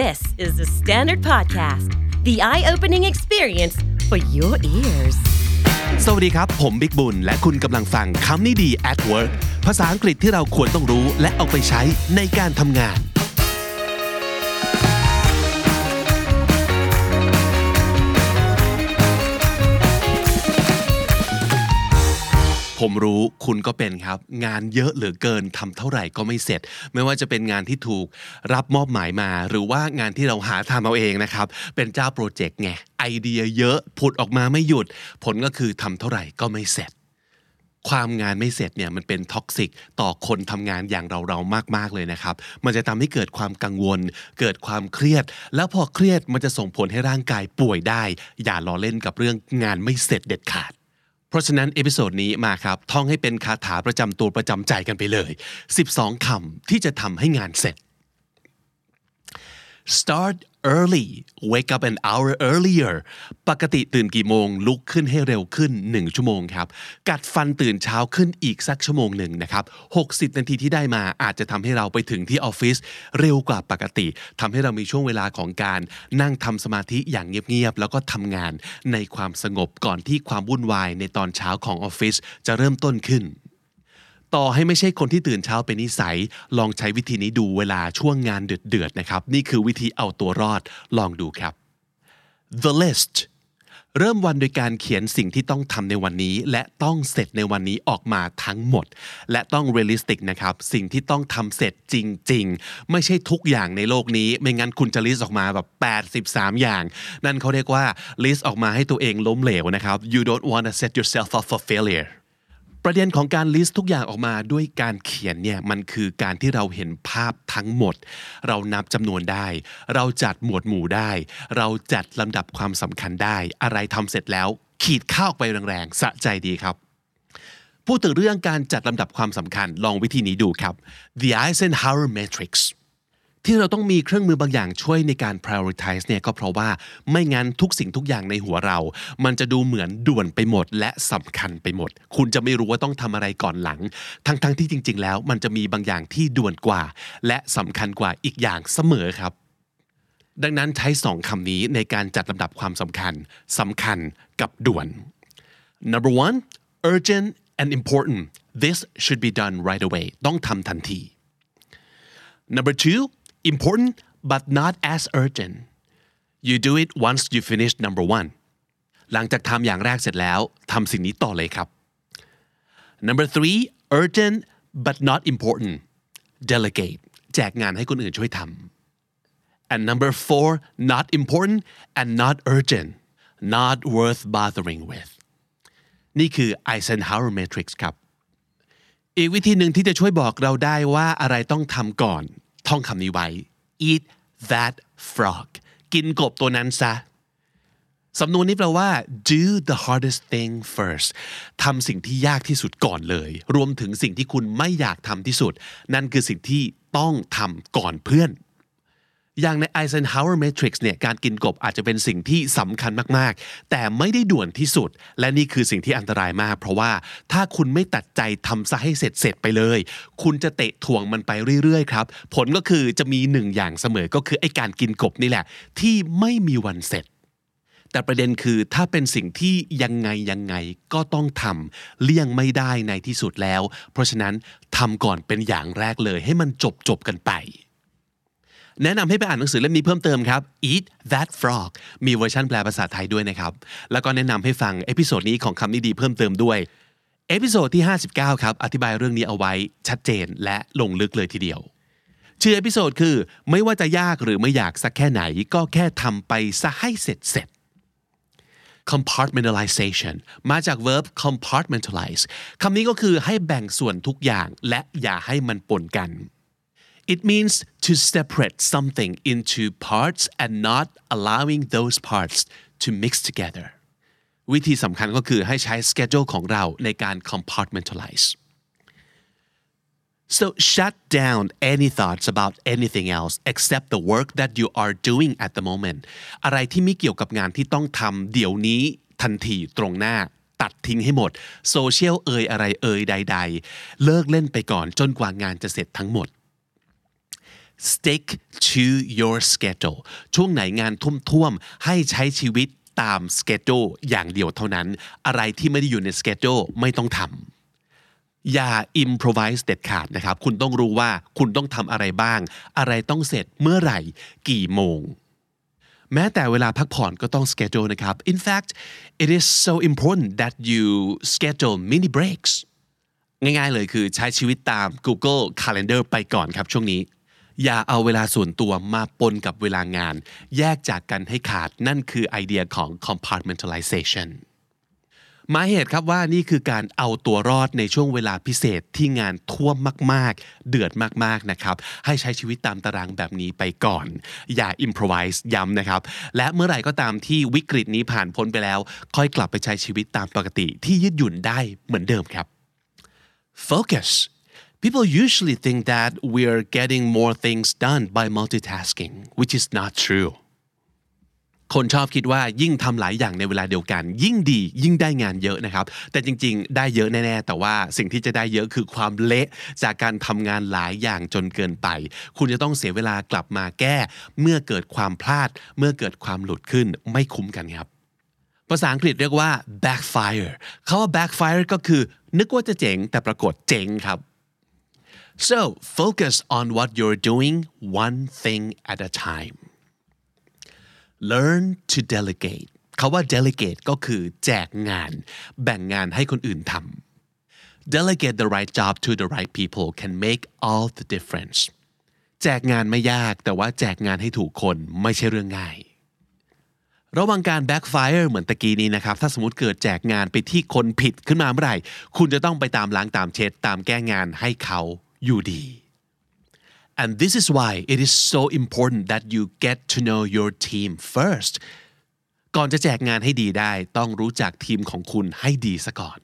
This is the Standard Podcast, the eye opening experience for your ears. สวัสดีครับ ผมบิ๊กบุญ และคุณกำลังฟังคำนี้ดี at work ภาษาอังกฤษที่เราควรต้องรู้และเอาไปใช้ในการทำงาน ผมรู้คุณก็เป็นครับ งานเยอะเหลือเกินทำเท่าไหร่ก็ไม่เสร็จ ไม่ว่าจะเป็นงานที่ถูกรับมอบหมายมา หรือว่างานที่เราหาทำเอาเองนะครับ เป็นเจ้าโปรเจกต์ไงไอเดียเยอะผุดออกมาไม่หยุด ผลก็คือทำเท่าไหร่ก็ไม่เสร็จ ความงานไม่เสร็จเนี่ยมันเป็น toxic ต่อคนทำงานอย่างเราเรามากๆเลยนะครับ มันจะทำให้เกิดความกังวล เกิดความเครียด แล้วพอเครียดมันจะส่งผลให้ร่างกายป่วยได้ อย่าล้อเล่นกับเรื่องงานไม่เสร็จเด็ดขาด เพราะฉะนั้น episode นี้มาครับ ท่องให้เป็นคาถาประจำตัวประจำใจกันไปเลย 12คำที่จะทำให้งานเสร็จ start early wake up an hour earlier ปกติตื่นกี่โมง ลุกขึ้นให้เร็วขึ้น 1 ชั่วโมงครับ กัดฟันตื่นเช้าขึ้นอีกสักชั่วโมงหนึ่งนะครับ60 นาทีที่ได้มาอาจจะทำให้เราไปถึงที่ออฟฟิศเร็วกว่าปกติทำให้เรามีช่วงเวลาของการนั่งทำสมาธิอย่างเงียบๆ แล้วก็ทำงานในความสงบก่อนที่ความวุ่นวายในตอนเช้าของออฟฟิศจะเริ่มต้นขึ้น ต่อให้ไม่ใช่คนที่ตื่นเช้าเป็นนิสัย ลองใช้วิธีนี้ดูเวลาช่วงงานเดือดๆนะครับ นี่คือวิธีเอาตัวรอดลองดูครับ the list เริ่มวันโดยการเขียนสิ่งที่ต้องทำในวันนี้ และต้องเสร็จในวันนี้ออกมาทั้งหมด และต้อง realistic นะครับสิ่งที่ต้องทำเสร็จจริง ๆ ไม่ใช่ทุกอย่างในโลกนี้ ไม่งั้นคุณจะ list ออกมาแบบ 83 อย่าง นั่นเขาเรียกว่า list ออกมาให้ตัวเองล้มเหลวนะครับ you don't want to set yourself up for failure ประเด็นของการลิสต์ทุกอย่างออกมาด้วยการเขียนเนี่ยมันคือการที่เราเห็นภาพทั้งหมด เรานับจำนวนได้ เราจัดหมวดหมู่ได้ เราจัดลำดับความสำคัญได้ อะไรทำเสร็จแล้ว ขีดข้าวไปแรงๆสะใจดีครับ พูดถึงเรื่องการจัดลำดับความสำคัญลองวิธีนี้ดูครับ the Eisenhower Matrix ที่เราต้องมีเครื่องมือบางอย่างช่วยในการ prioritize เนี่ยก็เพราะว่าไม่งั้นทุกสิ่งทุกอย่างในหัวเรา มันจะดูเหมือนด่วนไปหมดและสำคัญไปหมด คุณจะไม่รู้ว่าต้องทำอะไรก่อนหลัง ทั้งๆทที่จริง ๆ แล้ว มันจะมีบางอย่างที่ด่วนกว่า และสำคัญกว่าอีกอย่างเสมอครับดังนั้นใช้สองคำนี้ในการจัดลำดับความสำคัญสำคัญกับด่วน number one urgent and important this should be done right away ต้องทำทันที number two important but not as urgent you do it once you finish number one หลังจากทำอย่างแรกเสร็จแล้วทำสิ่งนี้ต่อเลยครับ number three urgent but not important delegate แจกงานให้คนอื่นช่วยทำ and number four not important and not urgent not worth bothering with นี่คือ Eisenhower Matrix ครับ อีกวิธีหนึ่งที่จะช่วยบอกเราได้ว่าอะไรต้องทำก่อน ท่องคำนี้ไว้ eat that frog กินกบตัวนั้นซะสำนวนนี้แปลว่า do the hardest thing first ทำสิ่งที่ยากที่สุดก่อนเลย รวมถึงสิ่งที่คุณไม่อยากทำที่สุด นั่นคือสิ่งที่ต้องทำก่อนเพื่อน อย่างใน Eisenhower Matrix เนี่ยการกินกบอาจจะเป็นสิ่งที่สำคัญมากๆ แต่ไม่ได้ด่วนที่สุด และนี่คือสิ่งที่อันตรายมาก เพราะว่าถ้าคุณไม่ตัดใจทำซะให้เสร็จเสร็จไปเลย คุณจะเตะถ่วงมันไปเรื่อยๆครับ ผลก็คือจะมีหนึ่งอย่างเสมอก็คือไอ้การกินกบนี่แหละ ที่ไม่มีวันเสร็จ แต่ประเด็นคือถ้าเป็นสิ่งที่ยังไงยังไงก็ต้องทำเลี่ยงไม่ได้ในที่สุดแล้ว เพราะฉะนั้นทำก่อนเป็นอย่างแรกเลยให้มันจบจบกันไป แนะนำให้ไปอ่านหนังสือเล่มนี้เพิ่มเติมครับ Eat That Frog มีเวอร์ชันแปลภาษาไทยด้วยนะครับ แล้วก็แนะนำให้ฟัง episode นี้ของคำนี้ดีเพิ่มเติมด้วย episode ที่ 59 ครับอธิบายเรื่องนี้เอาไว้ชัดเจนและลงลึกเลยทีเดียว ชื่อ episode คือไม่ว่าจะยากหรือไม่อยากสักแค่ไหน ก็แค่ทำไปซะให้เสร็จเสร็จ compartmentalization มาจาก verb compartmentalize คำนี้ก็คือให้แบ่งส่วนทุกอย่างและอย่าให้มันปนกัน It means to separate something into parts and not allowing those parts to mix together วิธีสำคัญก็คือให้ใช้ schedule ของเราในการ compartmentalize So shut down any thoughts about anything else except the work that you are doing at the moment อะไรที่ไม่เกี่ยวกับงานที่ต้องทำเดี๋ยวนี้ทันทีตรงหน้าตัดทิ้งให้หมดโซเชียลเอ่ยอะไรเอ่ยใด ๆ เลิกเล่นไปก่อนจนกว่างานจะเสร็จทั้งหมด stick to your schedule ช่วงไหนงานทุ่มๆให้ใช้ชีวิตตาม schedule อย่างเดียวเท่านั้น อะไรที่ไม่ได้อยู่ใน schedule ไม่ต้องทำอย่า improvise เด็ดขาดนะครับ คุณต้องรู้ว่าคุณต้องทำอะไรบ้าง อะไรต้องเสร็จเมื่อไหร่ กี่โมง แม้แต่เวลาพักผ่อนก็ต้อง schedule นะครับ in fact it is so important that you schedule mini breaks ง่ายๆเลยคือใช้ชีวิตตาม Google Calendar ไปก่อนครับช่วงนี้ อย่าเอาเวลาส่วนตัวมาปนกับเวลางาน แยกจากกันให้ขาดนั่นคือไอเดียของ compartmentalization มาเหตุครับว่านี่คือการเอาตัวรอดในช่วงเวลาพิเศษที่งานท่วมมาก ๆ เดือดมาก ๆ นะครับ ให้ใช้ชีวิตตามตารางแบบนี้ไปก่อน อย่า improvise ย้ำนะครับ และเมื่อไหร่ก็ตามที่วิกฤตนี้ผ่านพ้นไปแล้ว ค่อยกลับไปใช้ชีวิตตามปกติที่ยืดหยุ่นได้เหมือนเดิมครับ Focus People usually think that we're getting more things done by multitasking which is not true คนชอบคิดว่ายิ่งทำหลายอย่างในเวลาเดียวกัน ยิ่งดียิ่งได้งานเยอะนะครับ แต่จริงๆ ได้เยอะแน่ๆ แต่ว่าสิ่งที่จะได้เยอะคือความเละจากการทำงานหลายอย่างจนเกินไป คุณจะต้องเสียเวลากลับมาแก้ เมื่อเกิดความพลาด เมื่อเกิดความหลุดขึ้นไม่คุ้มกันครับ ภาษาอังกฤษเรียกว่า backfire เขาว่า backfire ก็คือ นึกว่าจะเจ๋งแต่ปรากฏเจ๋งครับ so focus on what you're doing one thing at a time learn to delegate เขาว่า delegate ก็คือแจกงาน แบ่งงานให้คนอื่นทำ delegate the right job to the right people can make all the difference แจกงานไม่ยากแต่ว่าแจกงานให้ถูกคนไม่ใช่เรื่องง่าย ระวังการ backfire เหมือนตะกี้นี้นะครับ ถ้าสมมติเกิดแจกงานไปที่คนผิดขึ้นมาเมื่อไหร่ คุณจะต้องไปตามล้างตามเช็ดตามแก้งานให้เขา อยู่ดี and this is why it is so important that you get to know your team first ก่อนจะแจกงานให้ดีได้ต้องรู้จักทีมของคุณให้ดีซะก่อน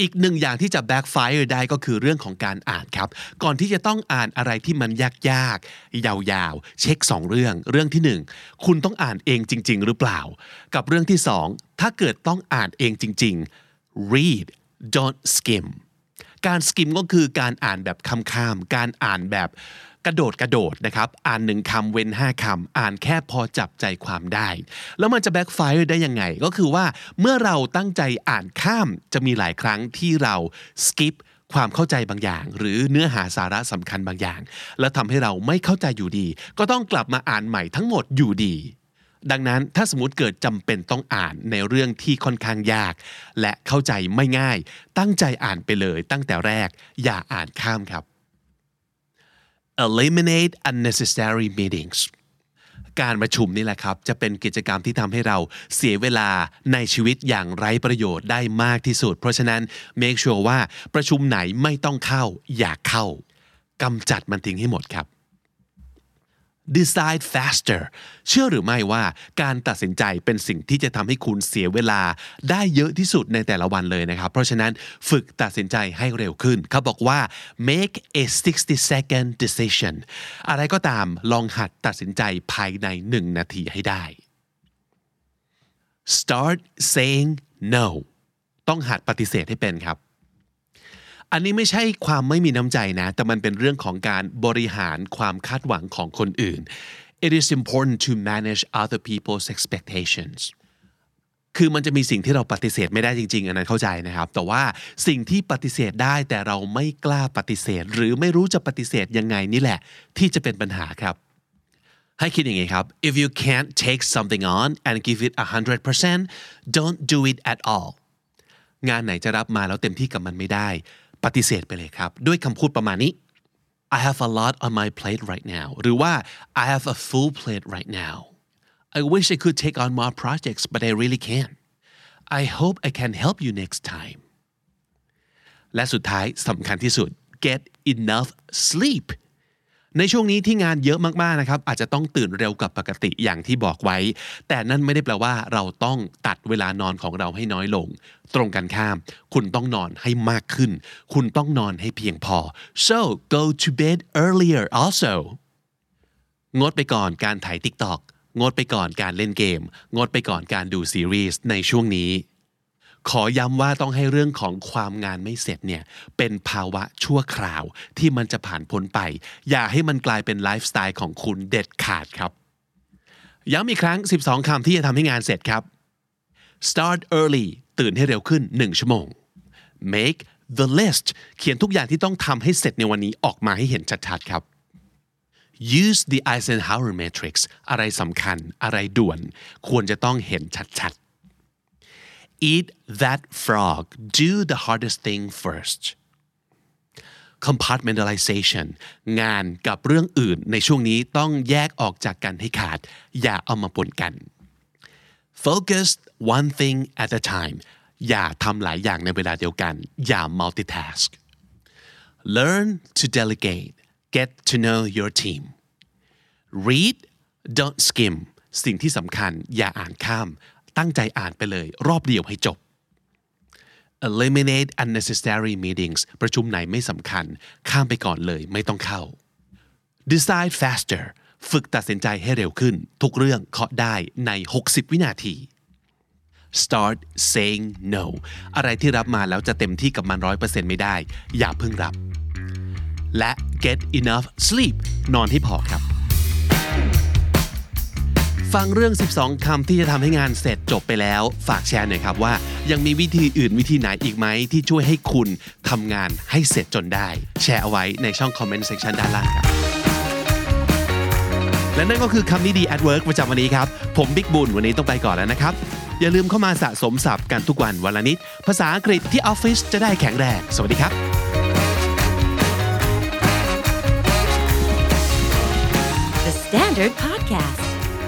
อีกหนึ่งอย่างที่จะ backfire ได้ก็คือเรื่องของการอ่านครับ ก่อนที่จะต้องอ่านอะไรที่มันยากๆ ยาวๆ เช็คสองเรื่อง เรื่องที่หนึ่งคุณต้องอ่านเองจริง ๆ หรือเปล่า กับเรื่องที่สองถ้าเกิดต้องอ่านเองจริง ๆ read don't skim การสกิมก็คือการอ่านแบบคำข้ามการอ่านแบบกระโดดกระโดดนะครับ อ่านหนึ่งคำเว้นห้าคำอ่านแค่พอจับใจความได้ แล้วมันจะ backfire ได้ยังไง ก็คือว่าเมื่อเราตั้งใจอ่านข้ามจะมีหลายครั้งที่เรา skip ความเข้าใจบางอย่าง หรือเนื้อหาสาระสำคัญบางอย่าง แล้วทำให้เราไม่เข้าใจอยู่ดี ก็ต้องกลับมาอ่านใหม่ทั้งหมดอยู่ดี ดังนั้นถ้าสมมติเกิดจำเป็นต้องอ่านในเรื่องที่ค่อนข้างยาก และเข้าใจไม่ง่าย ตั้งใจอ่านไปเลยตั้งแต่แรก อย่าอ่านข้ามครับ eliminate unnecessary meetings การประชุมนี่แหละครับ จะเป็นกิจกรรมที่ทำให้เราเสียเวลาในชีวิตอย่างไร้ประโยชน์ได้มากที่สุด เพราะฉะนั้น make sure ว่าประชุมไหนไม่ต้องเข้า อย่าเข้ากำจัดมันทิ้งให้หมดครับ decide faster เชื่อหรือไม่ว่าการตัดสินใจเป็นสิ่งที่จะทำให้คุณเสียเวลาได้เยอะที่สุดในแต่ละวันเลยนะครับ เพราะฉะนั้นฝึกตัดสินใจให้เร็วขึ้น เขาบอกว่า make a 60 second decision อะไรก็ตามลองหัดตัดสินใจภายใน 1 นาทีให้ได้ start saying no ต้องหัดปฏิเสธให้เป็นครับ อันนี้ไม่ใช่ความไม่มีน้ำใจนะ แต่มันเป็นเรื่องของการบริหารความคาดหวังของคนอื่น it is important to manage other people's expectations คือมันจะมีสิ่งที่เราปฏิเสธไม่ได้จริง ๆ อันนั้นเข้าใจนะครับ แต่ว่าสิ่งที่ปฏิเสธได้แต่เราไม่กล้าปฏิเสธ หรือไม่รู้จะปฏิเสธยังไงนี่แหละ ที่จะเป็นปัญหาครับ ให้คิดอย่างนี้ครับ if you can't take something on and give it 100% don't do it at all งานไหนจะรับมาแล้วเต็มที่กับมันไม่ได้ ปฏิเสธไปเลยครับ ด้วยคำพูดประมาณนี้ I have a lot on my plate right now หรือว่า I have a full plate right now I wish I could take on more projects but I really can't I hope I can help you next time และสุดท้ายสำคัญที่สุด get enough sleep ในช่วงนี้ที่งานเยอะมากๆนะครับอาจจะต้องตื่นเร็วกว่าปกติอย่างที่บอกไว้ แต่นั่นไม่ได้แปลว่าเราต้องตัดเวลานอนของเราให้น้อยลง ตรงกันข้าม คุณต้องนอนให้มากขึ้น คุณต้องนอนให้เพียงพอ so go to bed earlier also งดไปก่อนการถ่าย TikTok งดไปก่อนการเล่นเกม งดไปก่อนการดูซีรีส์ในช่วงนี้ ขอย้ำว่าต้องให้เรื่องของความงานไม่เสร็จเนี่ยเป็นภาวะชั่วคราวที่มันจะผ่านพ้นไป อย่าให้มันกลายเป็นไลฟ์สไตล์ของคุณเด็ดขาดครับ ย้ำอีกครั้ง 12 คำที่จะทำให้งานเสร็จครับ start early ตื่นให้เร็วขึ้น 1 ชั่วโมง make the list เขียนทุกอย่างที่ต้องทำให้เสร็จในวันนี้ออกมาให้เห็นชัดๆครับ use the Eisenhower matrix อะไรสำคัญ อะไรด่วน ควรจะต้องเห็นชัดๆ eat that frog do the hardest thing first compartmentalization งานกับเรื่องอื่นในช่วงนี้ต้องแยกออกจากกันให้ขาด อย่าเอามาปนกัน focus one thing at a time อย่าทำหลายอย่างในเวลาเดียวกัน อย่า multitask learn to delegate get to know your team read don't skim สิ่งที่สำคัญอย่าอ่านข้าม ตั้งใจอ่านไปเลย รอบเดียวให้จบ eliminate unnecessary meetings ประชุมไหนไม่สำคัญ ข้ามไปก่อนเลยไม่ต้องเข้า decide faster ฝึกตัดสินใจให้เร็วขึ้น ทุกเรื่องเคาะได้ใน 60 วินาที start saying no อะไรที่รับมาแล้วจะเต็มที่กับมัน 100%ไม่ได้ อย่าเพิ่งรับ และ get enough sleep นอนให้พอครับ ฟังเรื่อง 12คำที่จะทำให้งานเสร็จจบไปแล้ว ฝากแชร์หน่อยครับว่า ยังมีวิธีอื่นวิธีไหนอีกไหมที่ช่วยให้คุณทำงานให้เสร็จจนได้ แชร์เอาไว้ในช่องคอมเมนต์เซ c ชันด้านล่างครับและนั่นก็คือคำนี้ดี at work ประจำวันนี้ครับ ผมบิ๊กบุญวันนี้ต้องไปก่อนแล้วนะครับ อย่าลืมเข้ามาสะสมศัพท์กันทุกวันวันละนิด ภาษาอังกฤษที่ออฟฟิศจะได้แข็งแรง สวัสดีครับ The Standard Podcast,